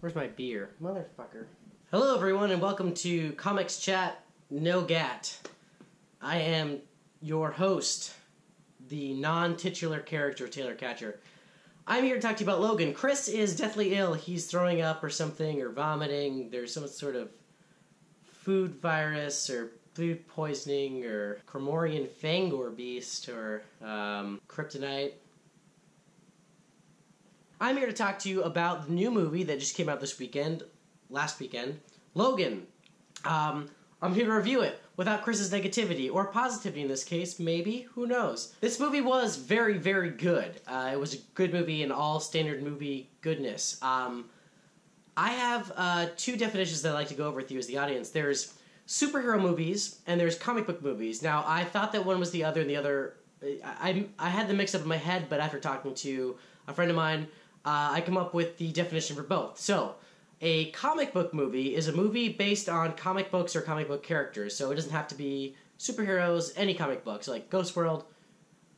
Where's my beer? Motherfucker. Hello, everyone, and welcome to Comics Chat No Gat. I am your host, the non titular character, Taylor Catcher. I'm here to talk to you about Logan. Chris is deathly ill. He's throwing up or something, or vomiting. There's some sort of food virus or food poisoning or Cromorian Fangor beast or um, kryptonite. I'm here to talk to you about the new movie that just came out this weekend, last weekend, Logan. Um, I'm here to review it without Chris's negativity or positivity in this case, maybe. Who knows? This movie was very, very good. Uh, it was a good movie in all standard movie goodness. Um, I have uh, two definitions that I'd like to go over with you as the audience. There's superhero movies and there's comic book movies. Now, I thought that one was the other and the other. I, I, I had the mix up in my head, but after talking to a friend of mine, uh, I come up with the definition for both. So, a comic book movie is a movie based on comic books or comic book characters. So it doesn't have to be superheroes, any comic books like Ghost World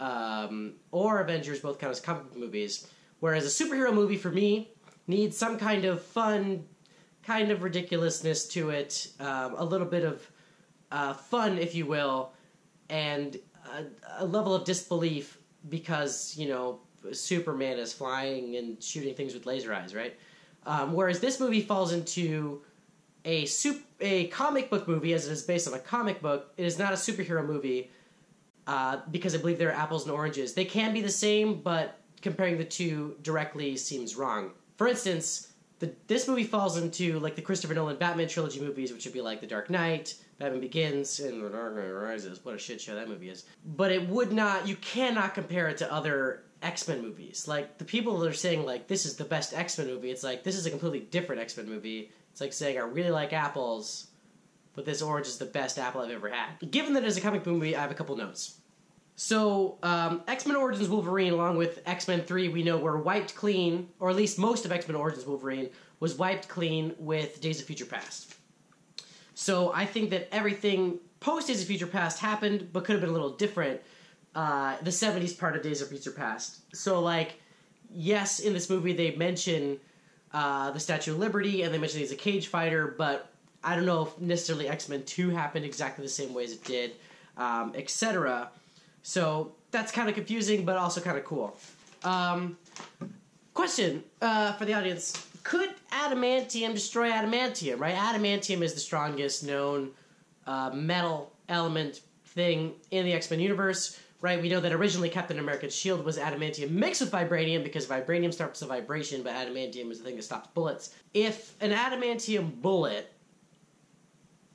um, or Avengers, both count as comic book movies. Whereas a superhero movie for me needs some kind of fun, kind of ridiculousness to it, um, a little bit of uh, fun, if you will, and a, a level of disbelief because you know Superman is flying and shooting things with laser eyes, right? Um, whereas this movie falls into a sup- a comic book movie, as it is based on a comic book. It is not a superhero movie uh, because I believe they're apples and oranges. They can be the same, but comparing the two directly seems wrong. For instance, the, this movie falls into like the Christopher Nolan Batman trilogy movies, which would be like The Dark Knight, Batman Begins, and The Dark Knight Rises. What a shit show that movie is! But it would not. You cannot compare it to other X Men movies. Like the people that are saying like this is the best X Men movie, it's like this is a completely different X Men movie. It's like saying I really like apples, but this orange is the best apple I've ever had. Given that it is a comic book movie, I have a couple notes. So um, X Men Origins Wolverine, along with X Men Three, we know were wiped clean, or at least most of X Men Origins Wolverine was wiped clean with Days of Future Past. So I think that everything post Days of Future Past happened, but could have been a little different uh, the 70s part of Days of Future Past. So, like, yes, in this movie they mention uh, the Statue of Liberty and they mention he's a cage fighter, but I don't know if necessarily X Men 2 happened exactly the same way as it did, um, etc. So, that's kind of confusing, but also kind of cool. Um, question uh, for the audience Could adamantium destroy adamantium, right? Adamantium is the strongest known uh, metal element thing in the X Men universe right? We know that originally Captain America's shield was adamantium mixed with vibranium because vibranium stops the vibration, but adamantium is the thing that stops bullets. If an adamantium bullet,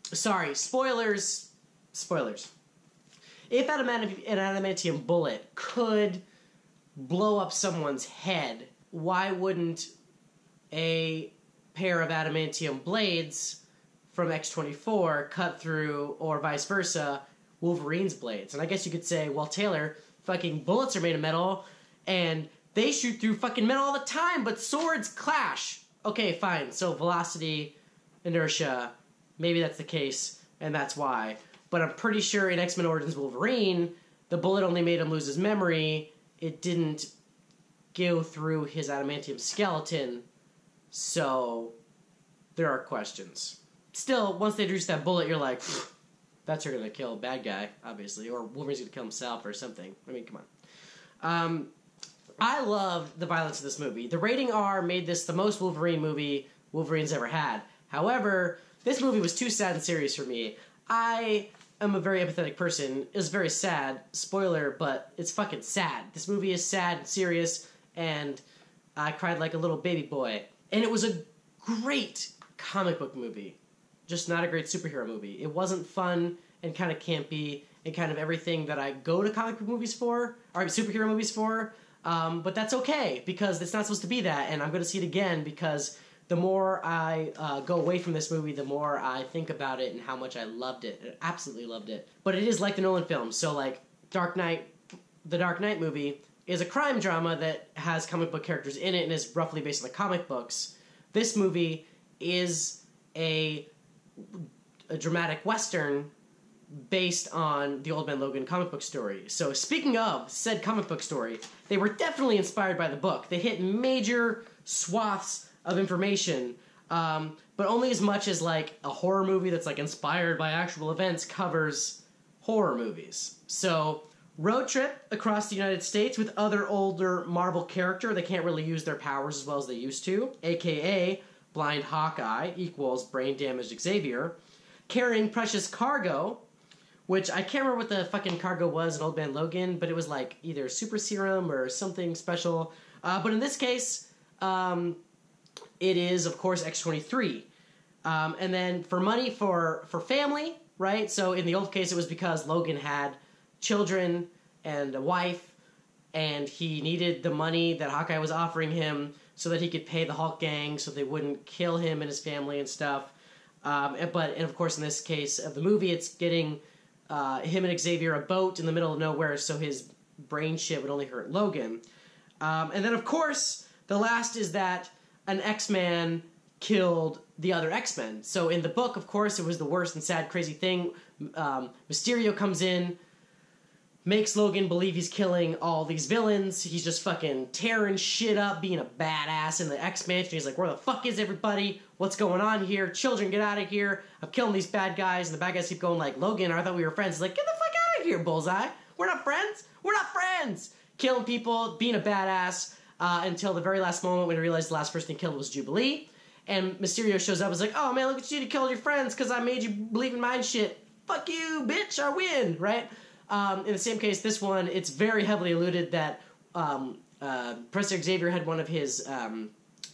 sorry, spoilers, spoilers. If an adamantium bullet could blow up someone's head, why wouldn't a pair of adamantium blades from X24 cut through, or vice versa, Wolverine's blades. And I guess you could say, well, Taylor, fucking bullets are made of metal, and they shoot through fucking metal all the time, but swords clash. Okay, fine. So velocity, inertia, maybe that's the case, and that's why. But I'm pretty sure in X Men Origins Wolverine, the bullet only made him lose his memory. It didn't go through his adamantium skeleton. So there are questions. Still, once they introduce that bullet, you're like, that's her gonna kill a bad guy, obviously, or Wolverine's gonna kill himself or something. I mean, come on. Um, I love the violence of this movie. The rating R made this the most Wolverine movie Wolverine's ever had. However, this movie was too sad and serious for me. I am a very empathetic person. It was very sad. Spoiler, but it's fucking sad. This movie is sad and serious, and I cried like a little baby boy. And it was a great comic book movie just not a great superhero movie. It wasn't fun and kind of campy and kind of everything that I go to comic book movies for, or superhero movies for. Um, but that's okay because it's not supposed to be that, and I'm going to see it again because the more I uh, go away from this movie, the more I think about it and how much I loved it. I absolutely loved it. But it is like the Nolan films. So, like, Dark Knight, the Dark Knight movie is a crime drama that has comic book characters in it and is roughly based on the comic books. This movie is a a dramatic western based on the Old Man Logan comic book story. So, speaking of said comic book story, they were definitely inspired by the book. They hit major swaths of information, um, but only as much as like a horror movie that's like inspired by actual events covers horror movies. So road trip across the United States with other older Marvel character. They can't really use their powers as well as they used to, aka blind Hawkeye equals brain damaged Xavier, carrying precious cargo which I can't remember what the fucking cargo was in Old Man Logan, but it was like either super serum or something special. Uh, but in this case, um, it is of course X23. Um, and then for money for for family, right? So in the old case, it was because Logan had children and a wife, and he needed the money that Hawkeye was offering him so that he could pay the Hulk gang, so they wouldn't kill him and his family and stuff. Um, but and of course, in this case of the movie, it's getting uh, him and Xavier a boat in the middle of nowhere, so his brain shit would only hurt Logan. Um, and then, of course, the last is that an X Man killed the other X Men. So in the book, of course, it was the worst and sad, crazy thing. Um, Mysterio comes in, makes Logan believe he's killing all these villains. He's just fucking tearing shit up, being a badass in the X Mansion. He's like, where the fuck is everybody? What's going on here? Children, get out of here. I'm killing these bad guys. And the bad guys keep going like, Logan, I thought we were friends. He's like, get the fuck out of here, Bullseye. We're not friends. We're not friends. Killing people, being a badass, uh, until the very last moment when he realized the last person he killed was Jubilee. And Mysterio shows up and is like, oh man, look what you. You killed your friends because I made you believe in my shit. Fuck you, bitch. I win, right? Um, in the same case, this one, it's very heavily alluded that um, uh, Professor Xavier had one of his um,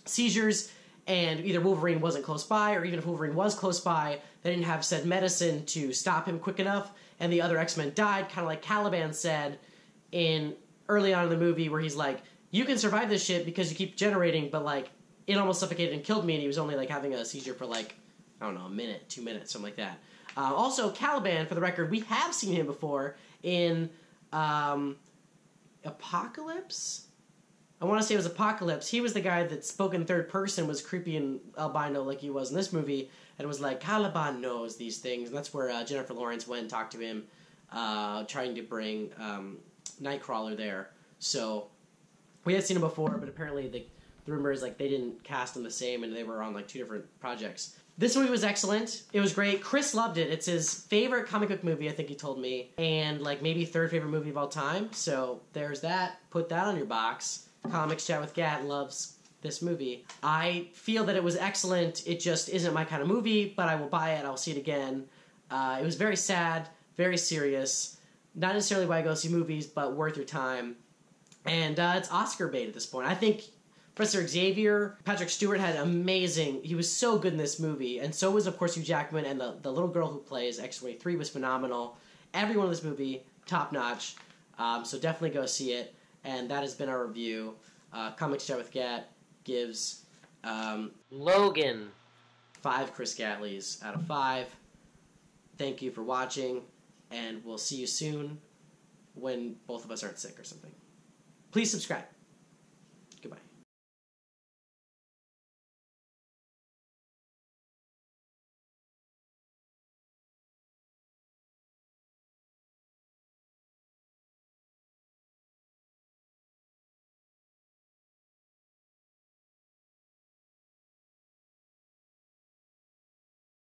seizures, and either Wolverine wasn't close by, or even if Wolverine was close by, they didn't have said medicine to stop him quick enough, and the other X Men died, kind of like Caliban said in early on in the movie, where he's like, "You can survive this shit because you keep generating," but like it almost suffocated and killed me, and he was only like having a seizure for like I don't know a minute, two minutes, something like that. Uh, also, Caliban, for the record, we have seen him before in um, Apocalypse. I want to say it was Apocalypse. He was the guy that spoke in third person, was creepy and albino like he was in this movie, and was like, Caliban knows these things. And that's where uh, Jennifer Lawrence went and talked to him, uh, trying to bring um, Nightcrawler there. So we had seen him before, but apparently the, the rumor is like they didn't cast him the same and they were on like two different projects. This movie was excellent. It was great. Chris loved it. It's his favorite comic book movie, I think he told me, and like maybe third favorite movie of all time. So there's that. Put that on your box. Comics Chat with Gat loves this movie. I feel that it was excellent. It just isn't my kind of movie, but I will buy it. I'll see it again. Uh, it was very sad, very serious. Not necessarily why I go see movies, but worth your time. And uh, it's Oscar bait at this point. I think Professor Xavier, Patrick Stewart had amazing. He was so good in this movie, and so was of course Hugh Jackman, and the the little girl who plays X twenty three was phenomenal. Everyone in this movie top notch. Um, so definitely go see it. And that has been our review. Uh, Comics Chat with Gat gives um, Logan five Chris Gatleys out of five. Thank you for watching, and we'll see you soon when both of us aren't sick or something. Please subscribe.